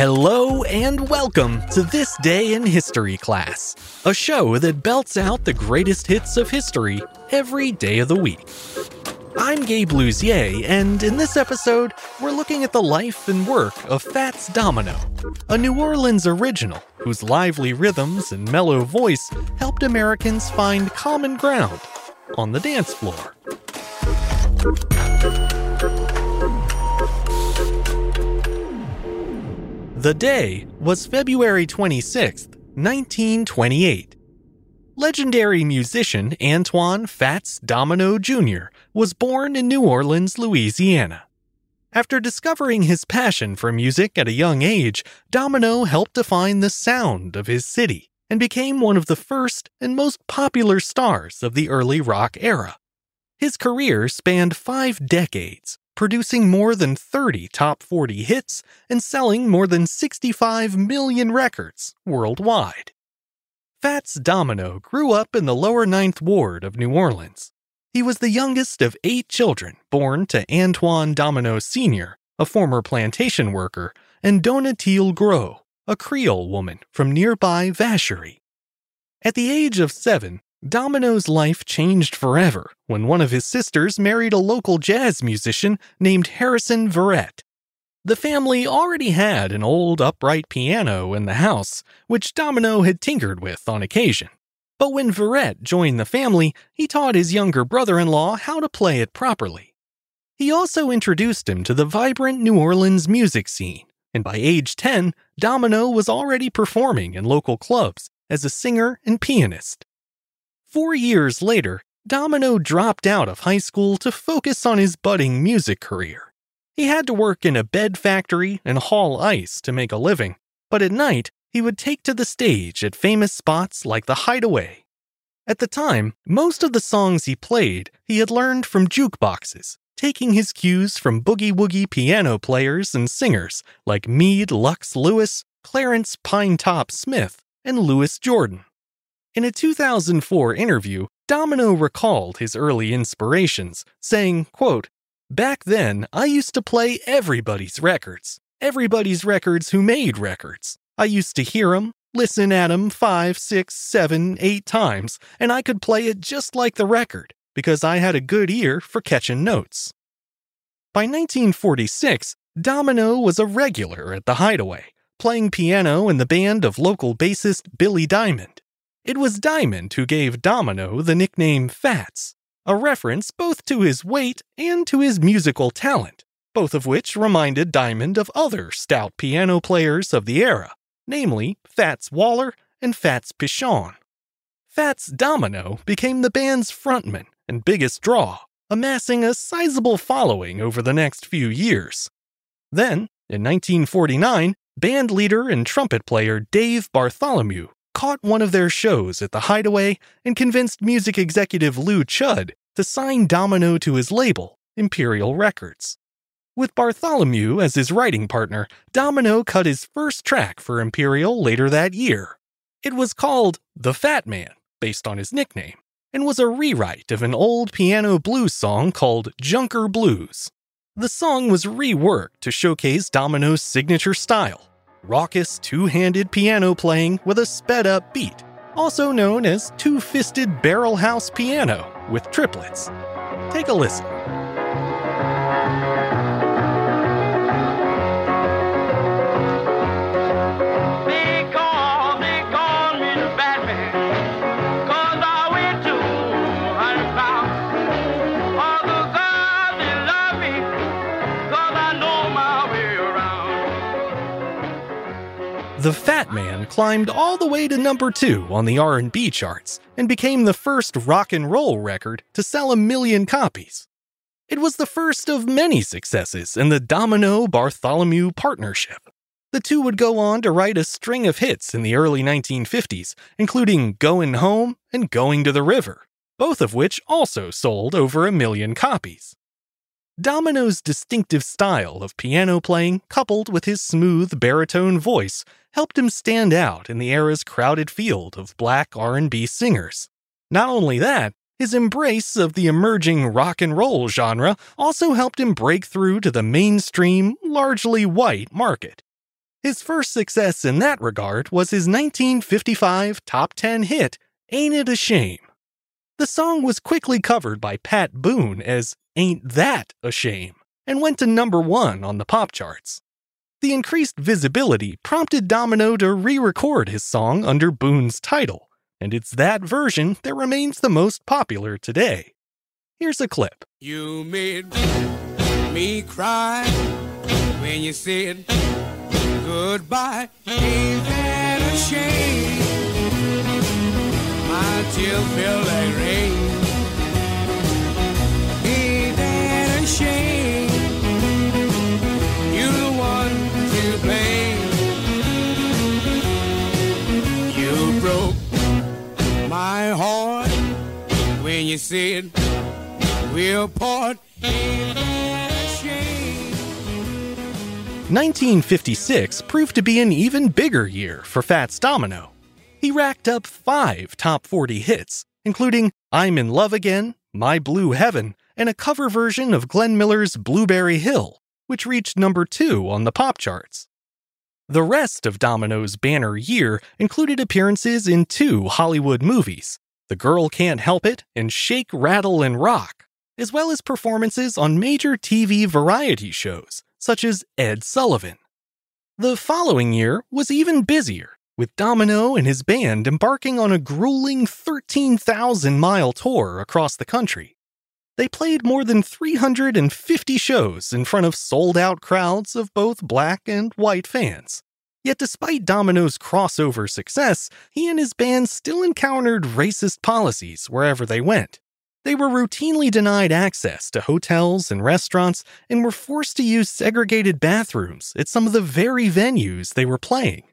Hello and welcome to This Day in History class, a show that belts out the greatest hits of history every day of the week. I'm Gabe Luzier, and in this episode, we're looking at the life and work of Fats Domino, a New Orleans original whose lively rhythms and mellow voice helped Americans find common ground on the dance floor. The day was February 26, 1928. Legendary musician Antoine Fats Domino Jr. was born in New Orleans, Louisiana. After discovering his passion for music at a young age, Domino helped define the sound of his city and became one of the first and most popular stars of the early rock era. His career spanned five decades, producing more than 30 top 40 hits and selling more than 65 million records worldwide. Fats Domino grew up in the lower Ninth Ward of New Orleans. He was the youngest of eight children born to Antoine Domino Sr., a former plantation worker, and Donatille Gros, a Creole woman from nearby Vacherie. At the age of seven, Domino's life changed forever when one of his sisters married a local jazz musician named Harrison Verrett. The family already had an old upright piano in the house, which Domino had tinkered with on occasion. But when Verrett joined the family, he taught his younger brother in law how to play it properly. He also introduced him to the vibrant New Orleans music scene, and by age 10, Domino was already performing in local clubs as a singer and pianist. Four years later, Domino dropped out of high school to focus on his budding music career. He had to work in a bed factory and haul ice to make a living, but at night, he would take to the stage at famous spots like the Hideaway. At the time, most of the songs he played he had learned from jukeboxes, taking his cues from boogie woogie piano players and singers like Meade Lux Lewis, Clarence Pinetop Smith, and Louis Jordan. In a 2004 interview, Domino recalled his early inspirations, saying, quote, Back then, I used to play everybody's records. Everybody's records who made records. I used to hear 'em, listen at 'em five, six, seven, eight times, and I could play it just like the record because I had a good ear for catching notes. By 1946, Domino was a regular at the Hideaway, playing piano in the band of local bassist Billy Diamond. It was Diamond who gave Domino the nickname Fats, a reference both to his weight and to his musical talent, both of which reminded Diamond of other stout piano players of the era, namely Fats Waller and Fats Pichon. Fats Domino became the band's frontman and biggest draw, amassing a sizable following over the next few years. Then, in 1949, band leader and trumpet player Dave Bartholomew caught one of their shows at the Hideaway and convinced music executive Lew Chudd to sign Domino to his label, Imperial Records. With Bartholomew as his writing partner, Domino cut his first track for Imperial later that year. It was called The Fat Man, based on his nickname, and was a rewrite of an old piano blues song called Junker Blues. The song was reworked to showcase Domino's signature style raucous two handed piano playing with a sped up beat, also known as two fisted barrel house piano with triplets. Take a listen. The Fat Man climbed all the way to number 2 on the R&B charts and became the first rock and roll record to sell a million copies. It was the first of many successes in the Domino Bartholomew partnership. The two would go on to write a string of hits in the early 1950s, including Goin' Home and Going to the River, both of which also sold over a million copies. Domino's distinctive style of piano playing, coupled with his smooth baritone voice, helped him stand out in the era's crowded field of black R&B singers. Not only that, his embrace of the emerging rock and roll genre also helped him break through to the mainstream, largely white market. His first success in that regard was his 1955 top 10 hit, Ain't It a Shame? The song was quickly covered by Pat Boone as Ain't That a Shame and went to number one on the pop charts. The increased visibility prompted Domino to re record his song under Boone's title, and it's that version that remains the most popular today. Here's a clip. You made me cry when you said goodbye. Ain't that a shame? My tears feel like rain. You said we'll part. Shame? 1956 proved to be an even bigger year for Fats Domino. He racked up five top 40 hits, including I'm in Love Again, My Blue Heaven, and a cover version of Glenn Miller's Blueberry Hill, which reached number two on the pop charts. The rest of Domino's banner year included appearances in two Hollywood movies, The Girl Can't Help It and Shake, Rattle, and Rock, as well as performances on major TV variety shows such as Ed Sullivan. The following year was even busier, with Domino and his band embarking on a grueling 13,000 mile tour across the country. They played more than 350 shows in front of sold out crowds of both black and white fans. Yet, despite Domino's crossover success, he and his band still encountered racist policies wherever they went. They were routinely denied access to hotels and restaurants and were forced to use segregated bathrooms at some of the very venues they were playing.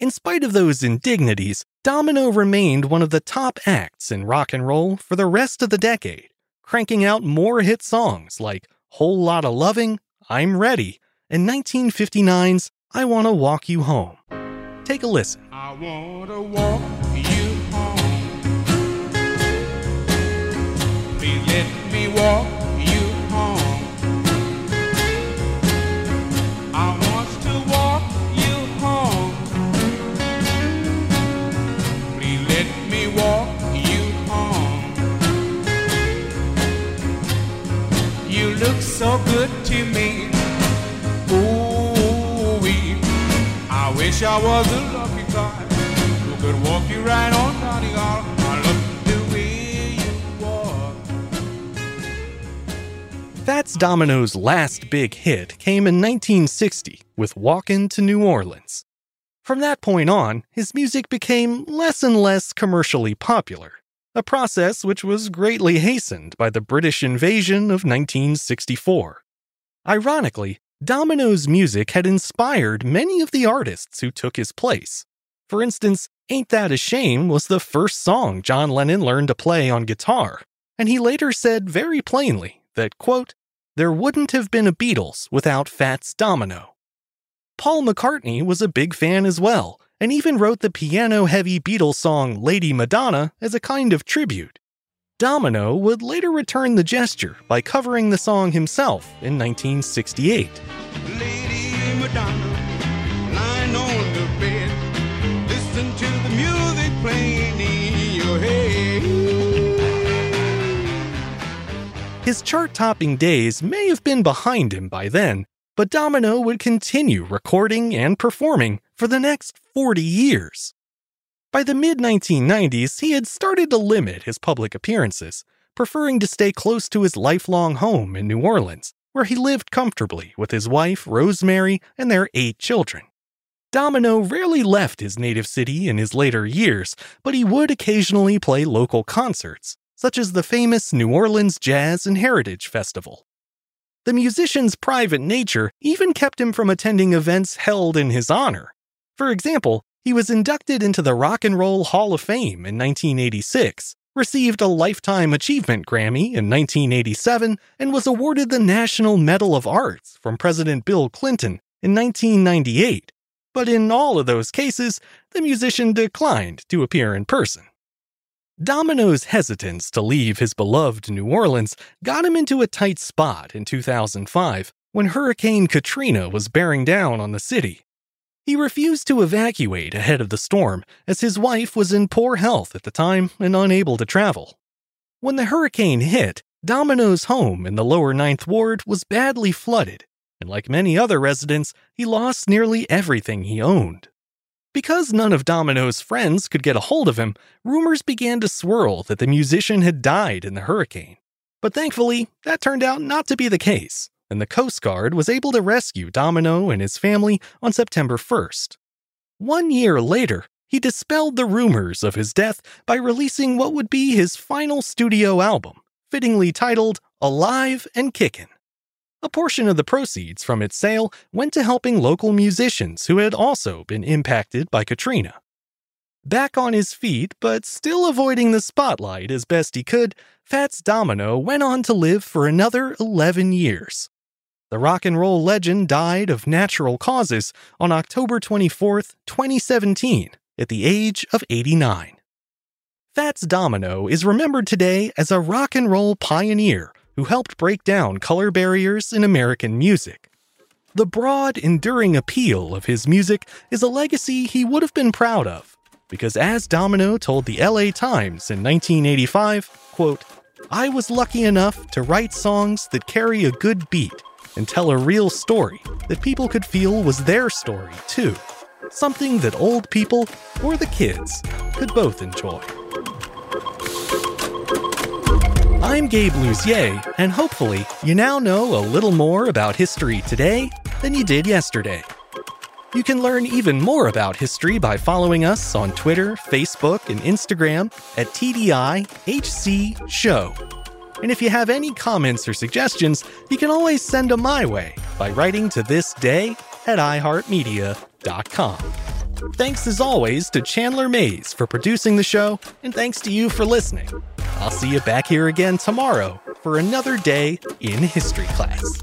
In spite of those indignities, Domino remained one of the top acts in rock and roll for the rest of the decade, cranking out more hit songs like Whole Lotta Loving, I'm Ready, and 1959's I Wanna Walk You Home. Take a listen. I wanna walk you home. Please let me walk I was a lucky guy who could walk you right on down the aisle. Fats Domino's last big hit came in 1960 with Walkin' to New Orleans. From that point on, his music became less and less commercially popular. a process which was greatly hastened by the British invasion of 1964. Ironically, Domino's music had inspired many of the artists who took his place. For instance, Ain't That a Shame was the first song John Lennon learned to play on guitar, and he later said very plainly that, quote, there wouldn't have been a Beatles without Fats Domino. Paul McCartney was a big fan as well, and even wrote the piano heavy Beatles song Lady Madonna as a kind of tribute. Domino would later return the gesture by covering the song himself in 1968. Lady Madonna, on bed, listen to the music playing in your head. His chart topping days may have been behind him by then, but Domino would continue recording and performing for the next 40 years. By the mid 1990s, he had started to limit his public appearances, preferring to stay close to his lifelong home in New Orleans, where he lived comfortably with his wife, Rosemary, and their eight children. Domino rarely left his native city in his later years, but he would occasionally play local concerts, such as the famous New Orleans Jazz and Heritage Festival. The musician's private nature even kept him from attending events held in his honor. For example, he was inducted into the Rock and Roll Hall of Fame in 1986, received a Lifetime Achievement Grammy in 1987, and was awarded the National Medal of Arts from President Bill Clinton in 1998. But in all of those cases, the musician declined to appear in person. Domino's hesitance to leave his beloved New Orleans got him into a tight spot in 2005 when Hurricane Katrina was bearing down on the city. He refused to evacuate ahead of the storm as his wife was in poor health at the time and unable to travel. When the hurricane hit, Domino's home in the lower Ninth Ward was badly flooded, and like many other residents, he lost nearly everything he owned. Because none of Domino's friends could get a hold of him, rumors began to swirl that the musician had died in the hurricane. But thankfully, that turned out not to be the case, and the Coast Guard was able to rescue Domino and his family on September 1st. One year later, he dispelled the rumors of his death by releasing what would be his final studio album, fittingly titled Alive and Kickin'. A portion of the proceeds from its sale went to helping local musicians who had also been impacted by Katrina. Back on his feet, but still avoiding the spotlight as best he could, Fats Domino went on to live for another 11 years. The rock and roll legend died of natural causes on October 24, 2017, at the age of 89. Fats Domino is remembered today as a rock and roll pioneer who helped break down color barriers in American music. The broad, enduring appeal of his music is a legacy he would have been proud of, because as Domino told the LA Times in 1985, quote, I was lucky enough to write songs that carry a good beat and tell a real story that people could feel was their story too. Something that old people or the kids could both enjoy. I'm Gabe Luzier, and hopefully, you now know a little more about history today than you did yesterday. You can learn even more about history by following us on Twitter, Facebook, and Instagram at TDIHC Show. And if you have any comments or suggestions, you can always send them my way by writing to this day at iHeartMedia.com. Thanks as always to Chandler Mays for producing the show, and thanks to you for listening. I'll see you back here again tomorrow for another day in history class.